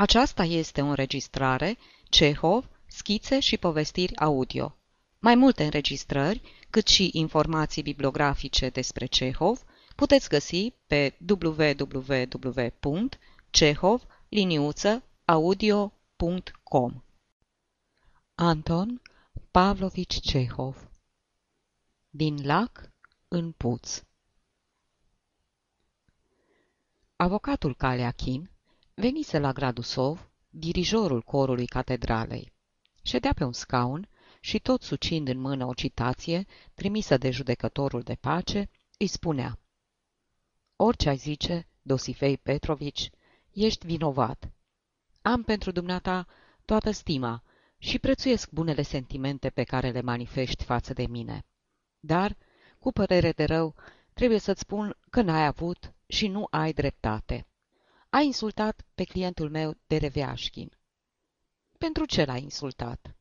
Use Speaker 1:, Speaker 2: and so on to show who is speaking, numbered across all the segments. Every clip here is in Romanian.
Speaker 1: Aceasta este o înregistrare Cehov, schițe și povestiri audio. Mai multe înregistrări, cât și informații bibliografice despre Cehov, puteți găsi pe www.cehov-audio.com Anton Pavlovici Cehov. Din lac în puț. Avocatul Caleachin venise la Gradusov, dirijorul corului catedralei. Ședea pe un scaun și tot sucind în mână o citație trimisă de judecătorul de pace, îi spunea Orice ai zice, Dosifei Petrovici, ești vinovat. Am pentru dumneata toată stima și prețuiesc bunele sentimente pe care le manifesti față de mine. Dar, cu părere de rău, trebuie să-ți spun că n-ai avut și nu ai dreptate. Ai insultat pe clientul meu de Reveașchin. Pentru ce l-ai insultat?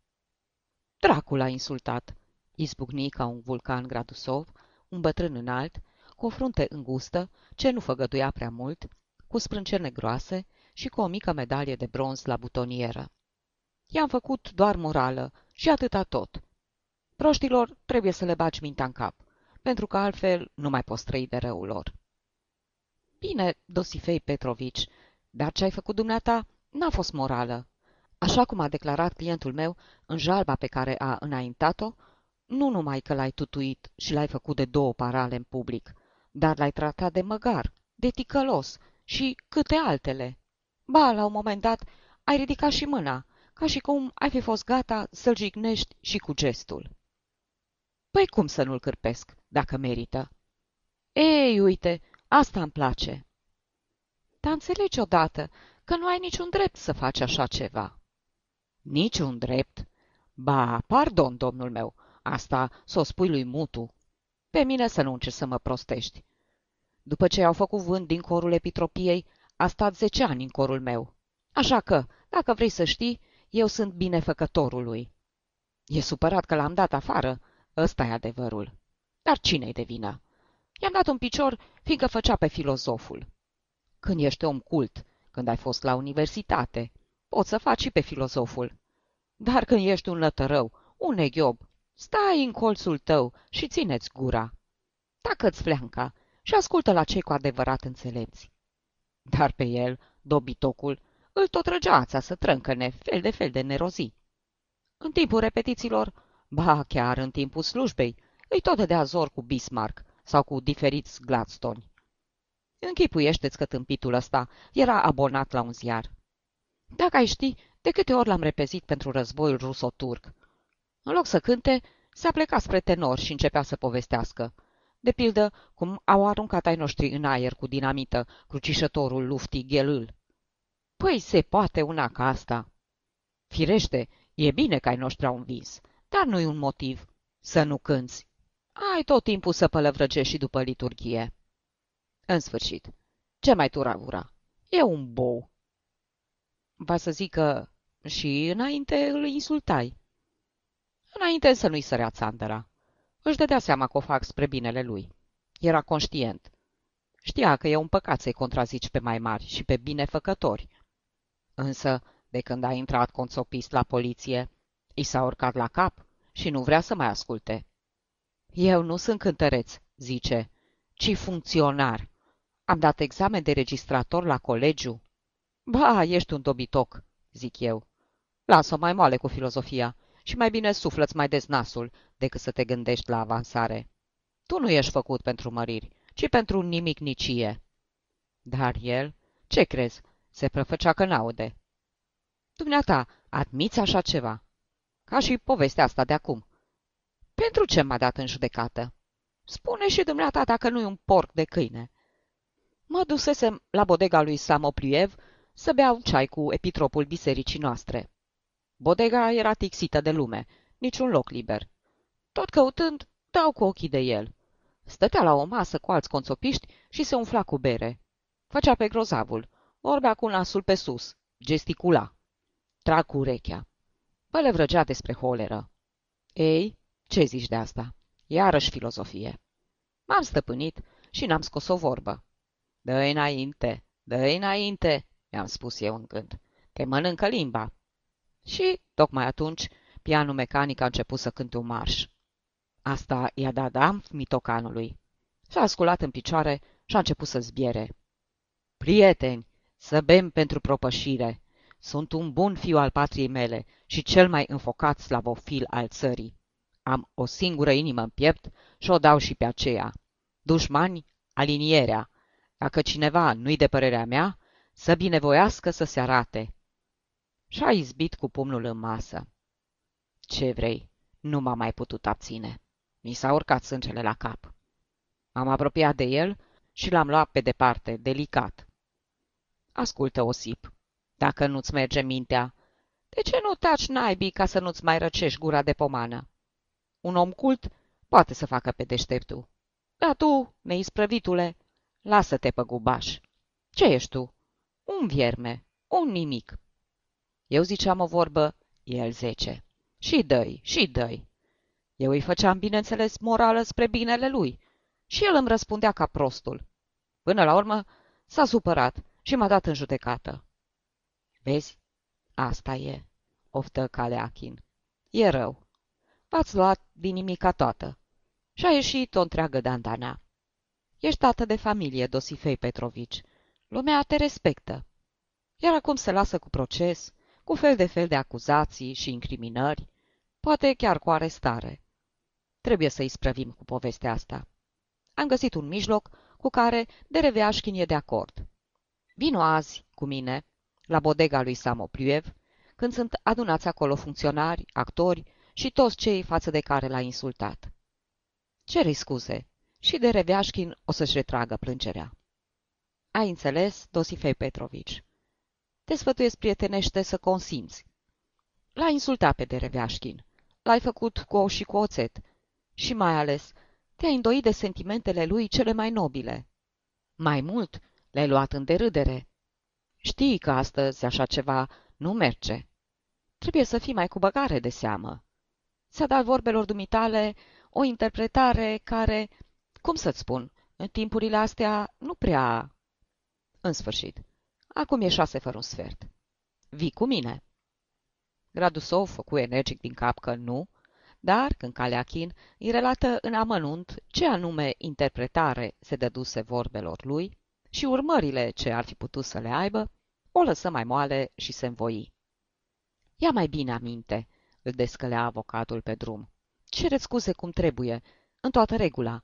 Speaker 1: Dracul l-a insultat, izbucni ca un vulcan Gradusov, un bătrân înalt, cu o frunte îngustă, ce nu făgăduia prea mult, cu sprâncene groase și cu o mică medalie de bronz la butonieră. I-am făcut doar morală și atâta tot. Proștilor trebuie să le bagi mintea în cap, pentru că altfel nu mai poți trăi de răul lor. Bine, Dosifei Petrovici, dar ce ai făcut dumneata n-a fost morală. Așa cum a declarat clientul meu în jalba pe care a înaintat-o, nu numai că l-ai tutuit și l-ai făcut de două parale în public, dar l-ai tratat de măgar, de ticălos și câte altele. Ba, la un moment dat, ai ridicat și mâna, ca și cum ai fi fost gata să-l jignești și cu gestul. Păi cum să nu-l cârpesc, dacă merită? Ei, uite, Asta îmi place. Dar înțelegi odată că nu ai niciun drept să faci așa ceva. Niciun drept? Ba, pardon, domnul meu, asta s-o spui lui Mutu. Pe mine să nu încerci să mă prostești. După ce au făcut vânt din corul epitropiei, a stat zece ani în corul meu. Așa că, dacă vrei să știi, eu sunt binefăcătorul lui. E supărat că l-am dat afară, ăsta e adevărul. Dar cine-i de vină? I-am dat un picior, fiindcă făcea pe filozoful. Când ești om cult, când ai fost la universitate, poți să faci și pe filozoful. Dar când ești un lătărău, un neghiob, stai în colțul tău și țineți gura. Tacă-ți fleanca și ascultă la cei cu adevărat înțelepți. Dar pe el, dobitocul, îl tot răgeața să trâncăne fel de fel de nerozii. În timpul repetițiilor, ba chiar în timpul slujbei, îi tot de azor cu Bismarck, sau cu diferiți Gladstone. Închipuiește-ți că tâmpitul ăsta era abonat la un ziar. Dacă ai ști de câte ori l-am repezit pentru războiul ruso-turc. În loc să cânte, s-a plecat spre tenor și începea să povestească. De pildă, cum au aruncat ai noștri în aer cu dinamită crucișătorul luftii Ghelâl. Păi se poate una ca asta. Firește, e bine că ai noștri au învins, dar nu-i un motiv să nu cânți. Ai tot timpul să pălăvrăgești și după liturghie. În sfârșit, ce mai turavura? E un bou. Va să zic că și înainte îl insultai. Înainte să nu-i sărea țandăra. Își dădea seama că o fac spre binele lui. Era conștient. Știa că e un păcat să-i contrazici pe mai mari și pe binefăcători. Însă, de când a intrat conțopist la poliție, i s-a urcat la cap și nu vrea să mai asculte. Eu nu sunt cântăreț, zice, ci funcționar. Am dat examen de registrator la colegiu. Ba, ești un dobitoc, zic eu. Lasă mai moale cu filozofia și mai bine suflăți mai des nasul decât să te gândești la avansare. Tu nu ești făcut pentru măriri, ci pentru nimic nicie. Dar el, ce crezi, se prăfăcea că n-aude. Dumneata, admiți așa ceva? Ca și povestea asta de acum. Pentru ce m-a dat în judecată? Spune și dumneata dacă nu-i un porc de câine. Mă dusesem la bodega lui Samopliev să beau ceai cu epitropul bisericii noastre. Bodega era tixită de lume, niciun loc liber. Tot căutând, dau cu ochii de el. Stătea la o masă cu alți conțopiști și se umfla cu bere. Făcea pe grozavul, vorbea cu nasul pe sus, gesticula. Trag cu urechea. Păle vrăgea despre holeră. Ei, ce zici de asta? Iarăși filozofie. M-am stăpânit și n-am scos o vorbă. Dă-i înainte, dă-i înainte, mi-am spus eu în gând. te mănâncă limba. Și, tocmai atunci, pianul mecanic a început să cânte un marș. Asta i-a dat damp mitocanului. S-a sculat în picioare și a început să zbiere. Prieteni, să bem pentru propășire. Sunt un bun fiu al patriei mele și cel mai înfocat slavofil al țării. Am o singură inimă în piept și o dau și pe aceea. Dușmani, alinierea. Dacă cineva nu-i de părerea mea, să binevoiască să se arate. Și-a izbit cu pumnul în masă. Ce vrei? Nu m-a mai putut abține. Mi s-a urcat sângele la cap. M-am apropiat de el și l-am luat pe departe, delicat. Ascultă, Osip, dacă nu-ți merge mintea, de ce nu taci naibii ca să nu-ți mai răcești gura de pomană? Un om cult poate să facă pe deșteptul. Dar tu, neisprăvitule, lasă-te pe gubaș. Ce ești tu? Un vierme, un nimic. Eu ziceam o vorbă, el zece. Și dăi, și dăi. Eu îi făceam, bineînțeles, morală spre binele lui și el îmi răspundea ca prostul. Până la urmă s-a supărat și m-a dat în judecată. Vezi? Asta e, oftă Caleachin. E rău. V-ați luat din nimica toată. Și a ieșit o întreagă dandana. Ești tată de familie, Dosifei Petrovici. Lumea te respectă. Iar acum se lasă cu proces, cu fel de fel de acuzații și incriminări, poate chiar cu arestare. Trebuie să-i sprăvim cu povestea asta. Am găsit un mijloc cu care Dereveașchin e de acord. Vino azi cu mine la bodega lui Samopliev, când sunt adunați acolo funcționari, actori și toți cei față de care l-a insultat. Cere scuze și de Reveașchin o să-și retragă plângerea. Ai înțeles, Dosifei Petrovici? Te sfătuiesc prietenește să consimți. L-a insultat pe Dereveașchin. L-ai făcut cu ou și cu oțet. Și mai ales, te-ai îndoit de sentimentele lui cele mai nobile. Mai mult, le-ai luat în derâdere. Știi că astăzi așa ceva nu merge. Trebuie să fii mai cu băgare de seamă. S-a dat vorbelor dumitale o interpretare care, cum să-ți spun, în timpurile astea nu prea... În sfârșit, acum e șase fără un sfert. Vii cu mine. Gradusov făcu energic din cap că nu, dar când Caleachin îi relată în amănunt ce anume interpretare se dăduse vorbelor lui și urmările ce ar fi putut să le aibă, o lăsă mai moale și se învoi. Ia mai bine aminte, îl descălea avocatul pe drum. Cere scuze cum trebuie, în toată regula.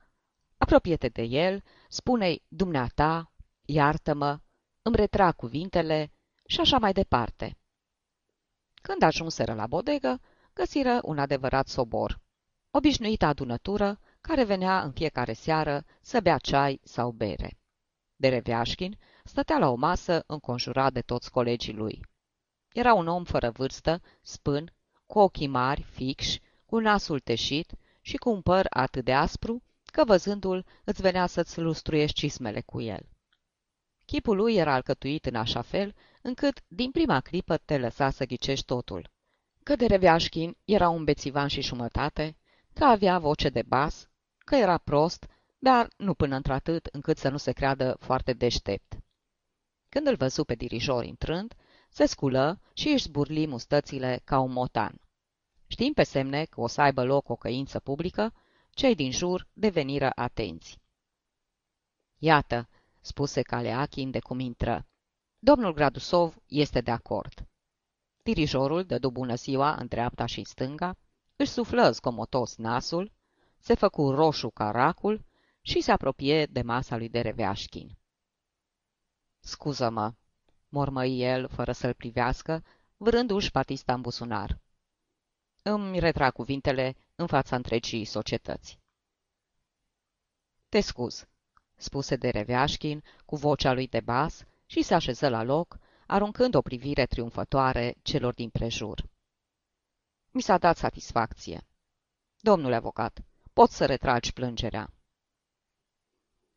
Speaker 1: Apropie-te de el, spune-i dumneata, iartă-mă, îmi retrag cuvintele și așa mai departe. Când ajunseră la bodegă, găsiră un adevărat sobor. Obișnuită adunătură care venea în fiecare seară să bea ceai sau bere. Dereveașchin stătea la o masă înconjurat de toți colegii lui. Era un om fără vârstă, spân, cu ochii mari, fixi, cu nasul teșit și cu un păr atât de aspru că văzându-l îți venea să-ți lustruiești cismele cu el. Chipul lui era alcătuit în așa fel încât din prima clipă te lăsa să ghicești totul că de Reveașchin era un bețivan și jumătate, că avea voce de bas, că era prost, dar nu până într-atât încât să nu se creadă foarte deștept. Când îl văzu pe dirijor intrând, se sculă și își zburli mustățile ca un motan. Știind pe semne că o să aibă loc o căință publică, cei din jur deveniră atenți. Iată, spuse Caleachin de cum intră. Domnul Gradusov este de acord. Dirijorul dădu bună ziua în dreapta și stânga, își suflă zgomotos nasul, se făcu roșu ca racul și se apropie de masa lui Dereveașchin. Scuză-mă, mormăi el, fără să-l privească, vârându-și Batista în buzunar. Îmi retrag cuvintele în fața întregii societăți. Te scuz, spuse Dereveașchin cu vocea lui de bas și se așeză la loc, aruncând o privire triumfătoare celor din prejur. Mi s-a dat satisfacție. Domnule avocat, poți să retragi plângerea.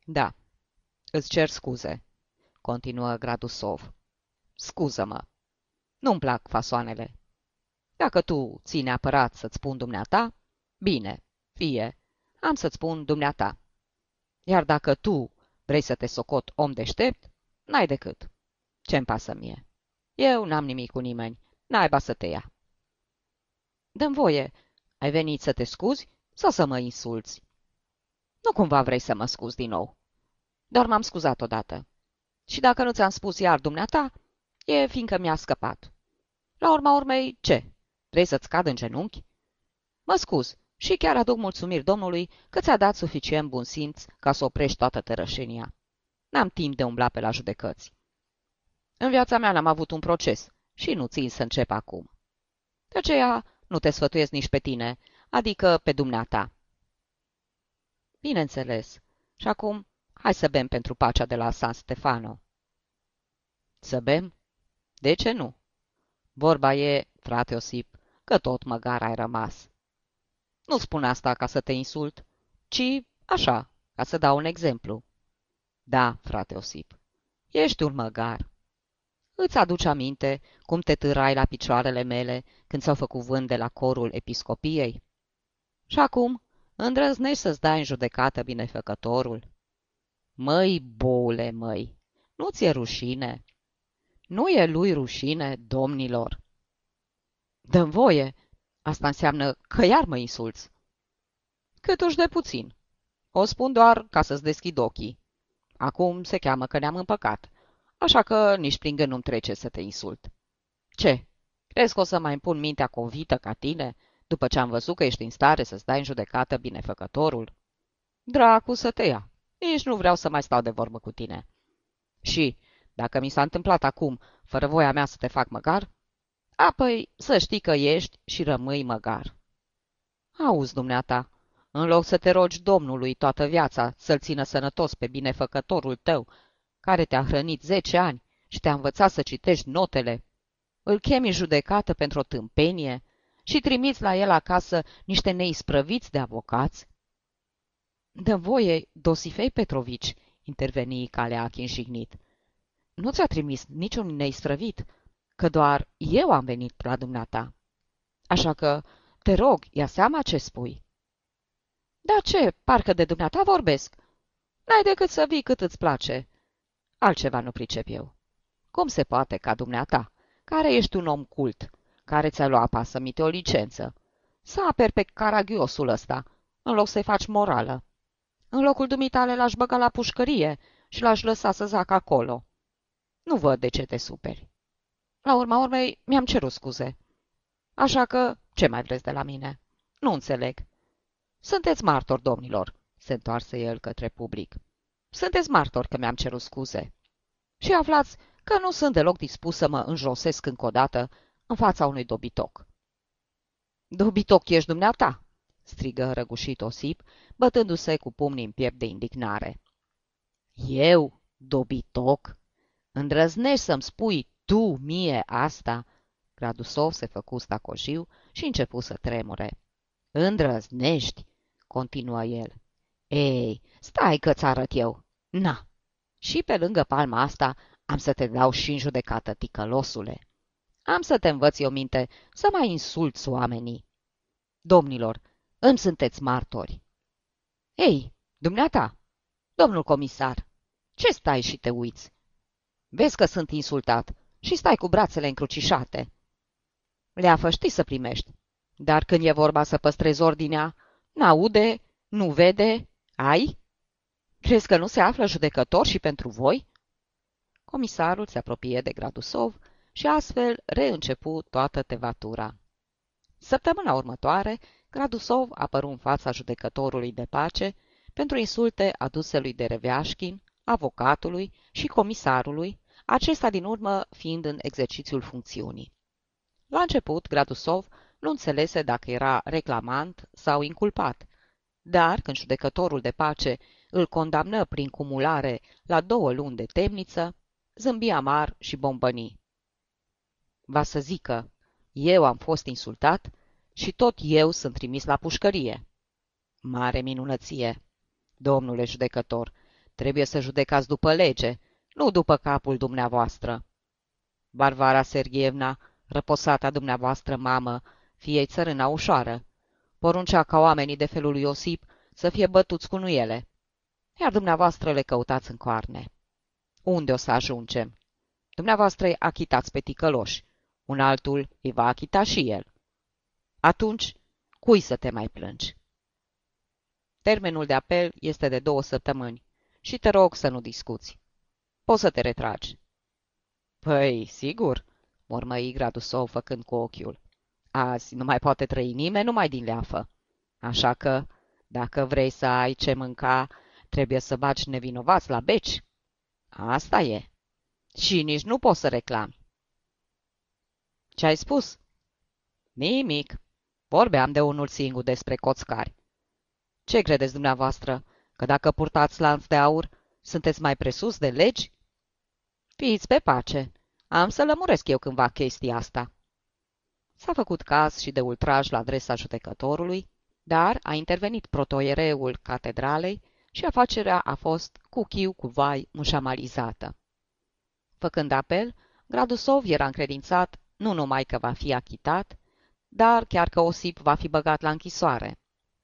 Speaker 1: Da, îți cer scuze, continuă Gradusov. Scuză-mă. Nu-mi plac fasoanele. Dacă tu ții neapărat să-ți spun dumneata, bine, fie, am să-ți spun dumneata. Iar dacă tu vrei să te socot om deștept, n-ai decât. Ce-mi pasă mie? Eu n-am nimic cu nimeni. Naiba să te ia. Dăm voie. Ai venit să te scuzi sau să mă insulți? Nu cumva vrei să mă scuzi din nou. Doar m-am scuzat odată. Și dacă nu ți-am spus iar dumneata, e fiindcă mi-a scăpat. La urma urmei, ce? Vrei să-ți cad în genunchi? Mă scuz și chiar aduc mulțumiri Domnului că ți-a dat suficient bun simț ca să oprești toată tărășenia. N-am timp de umbla pe la judecăți. În viața mea n-am avut un proces și nu țin să încep acum. De aceea nu te sfătuiesc nici pe tine, adică pe dumneata. Bineînțeles. Și acum, hai să bem pentru pacea de la San Stefano. Să bem? De ce nu? Vorba e, frate Osip, că tot măgar ai rămas. Nu spun asta ca să te insult, ci așa, ca să dau un exemplu. Da, frate Osip, ești un măgar. Îți aduce aminte cum te târai la picioarele mele când s-au făcut vânt de la corul episcopiei? Și acum îndrăznești să-ți dai în judecată binefăcătorul? Măi, boule, măi, nu ți-e rușine? Nu e lui rușine, domnilor? Dă-mi voie, asta înseamnă că iar mă insulți. Cât uși de puțin. O spun doar ca să-ți deschid ochii. Acum se cheamă că ne-am împăcat, așa că nici prin gând nu-mi trece să te insult. Ce? Crezi că o să mai împun mintea convită ca tine, după ce am văzut că ești în stare să-ți dai în judecată binefăcătorul? Dracu să te ia! Nici nu vreau să mai stau de vorbă cu tine. Și, dacă mi s-a întâmplat acum, fără voia mea să te fac măgar, apoi să știi că ești și rămâi măgar. Auzi, dumneata, în loc să te rogi Domnului toată viața să-l țină sănătos pe binefăcătorul tău, care te-a hrănit zece ani și te-a învățat să citești notele, îl chemi judecată pentru o tâmpenie și trimiți la el acasă niște neisprăviți de avocați? Dă voie, Dosifei Petrovici, interveni Caleachin jignit. Nu ți-a trimis niciun neisprăvit, că doar eu am venit la dumneata. Așa că, te rog, ia seama ce spui. Da ce, parcă de dumneata vorbesc. N-ai decât să vii cât îți place. Altceva nu pricep eu. Cum se poate ca dumneata, care ești un om cult, care ți-a luat pasămite o licență, să aperi pe caragiosul ăsta, în loc să-i faci morală? În locul dumitale l-aș băga la pușcărie și l-aș lăsa să zacă acolo. Nu văd de ce te superi. La urma urmei, mi-am cerut scuze. Așa că, ce mai vreți de la mine? Nu înțeleg. Sunteți martori, domnilor, se întoarse el către public. Sunteți martori că mi-am cerut scuze. Și aflați că nu sunt deloc dispus să mă înjosesc încă o dată în fața unui dobitoc. Dobitoc ești dumneata, strigă răgușit Osip, bătându-se cu pumnii în piept de indignare. Eu, dobitoc? Îndrăznești să-mi spui tu mie asta? Gradusov se făcu stacojiu și începu să tremure. Îndrăznești, continuă el. Ei, stai că-ți arăt eu. Na, și pe lângă palma asta am să te dau și în judecată, ticălosule. Am să te învăț eu minte să mai insulți oamenii. Domnilor, îmi sunteți martori. Ei, dumneata, domnul comisar, ce stai și te uiți? Vezi că sunt insultat și stai cu brațele încrucișate. Leafă știi să primești, dar când e vorba să păstrezi ordinea, n-aude, nu vede, ai? Crezi că nu se află judecător și pentru voi? Comisarul se apropie de Gradusov și astfel reîncepu toată tevatura. Săptămâna următoare, Gradusov apăru în fața judecătorului de pace pentru insulte aduse lui Dereveașchin, avocatului și comisarului, acesta din urmă fiind în exercițiul funcțiunii. La început, Gradusov nu înțelese dacă era reclamant sau inculpat, dar când judecătorul de pace îl condamnă prin cumulare la două luni de temniță, zâmbi amar și bombăni. Va să zică, eu am fost insultat și tot eu sunt trimis la pușcărie. Mare minunăție! Domnule judecător, trebuie să judecați după lege, nu după capul dumneavoastră. Varvara Sergievna, răposata dumneavoastră mamă, fiei țărâna ușoară, poruncea ca oamenii de felul lui Iosip să fie bătuți cu nuiele, iar dumneavoastră le căutați în coarne. Unde o să ajungem? Dumneavoastră îi achitați pe ticăloși, un altul îi va achita și el. Atunci, cui să te mai plângi? Termenul de apel este de două săptămâni și te rog să nu discuți. Poți să te retragi. Păi, sigur, mormăi Gradusov făcând cu ochiul. Azi nu mai poate trăi nimeni numai din leafă. Așa că, dacă vrei să ai ce mânca, trebuie să bagi nevinovați la beci. Asta e. Și nici nu poți să reclami. Ce ai spus? Nimic. Vorbeam de unul singur despre coțcari. Ce credeți dumneavoastră? Că dacă purtați lanț de aur, sunteți mai presus de legi? Fiți pe pace. Am să lămuresc eu cândva chestia asta. S-a făcut caz și de ultraj la adresa judecătorului, dar a intervenit protoiereul catedralei și afacerea a fost cu chiu cu vai mușamalizată. Făcând apel, Gradusov era încredințat nu numai că va fi achitat, dar chiar că Osip va fi băgat la închisoare.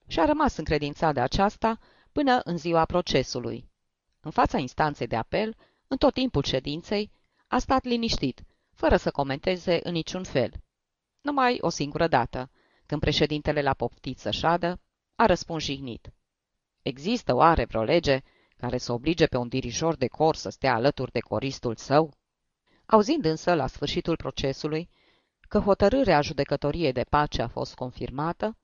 Speaker 1: Și a rămas încredințat de aceasta până în ziua procesului. În fața instanței de apel, în tot timpul ședinței, a stat liniștit, fără să comenteze în niciun fel. Numai o singură dată, când președintele l-a poftit să șadă, a răspuns jignit. Există oare vreo lege care să oblige pe un dirijor de cor să stea alături de coristul său? Auzind însă, la sfârșitul procesului, că hotărârea judecătoriei de pace a fost confirmată,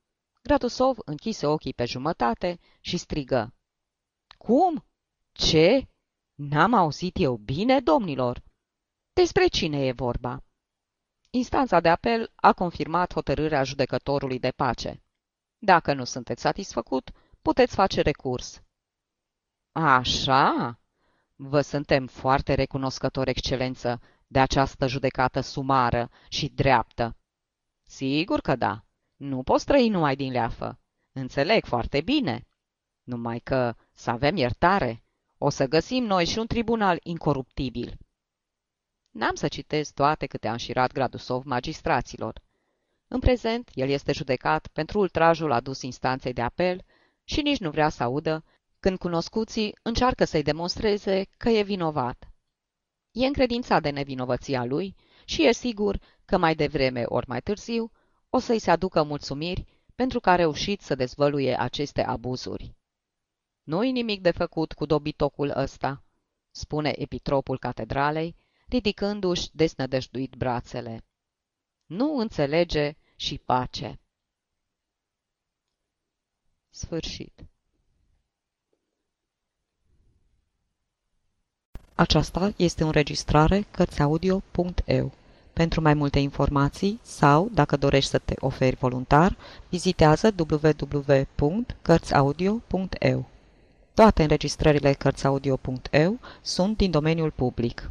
Speaker 1: Gradusov închise ochii pe jumătate și strigă. Cum? Ce? N-am auzit eu bine, domnilor? Despre cine e vorba? Instanța de apel a confirmat hotărârea judecătorului de pace. Dacă nu sunteți satisfăcut, puteți face recurs. Așa? Vă suntem foarte recunoscători, excelență, de această judecată sumară și dreaptă. Sigur că da. Nu poți trăi numai din leafă. Înțeleg foarte bine. Numai că să avem iertare. O să găsim noi și un tribunal incoruptibil. N-am să citesc toate câte a înșirat Gradusov magistraților. În prezent, el este judecat pentru ultrajul adus instanței de apel și nici nu vrea să audă când cunoscuții încearcă să-i demonstreze că e vinovat. E încredințat de nevinovăția lui și e sigur că mai devreme ori mai târziu o să-i se aducă mulțumiri pentru că a reușit să dezvăluie aceste abuzuri. Nu-i nimic de făcut cu dobitocul ăsta, spune epitropul catedralei, ridicându-și desnădăjduit brațele. Nu înțelege și pace. Sfârșit. Aceasta este o înregistrare Cărțiaudio.eu. Pentru mai multe informații sau, dacă dorești să te oferi voluntar, vizitează www.cărțiaudio.eu. Toate înregistrările Cărțiaudio.eu sunt din domeniul public.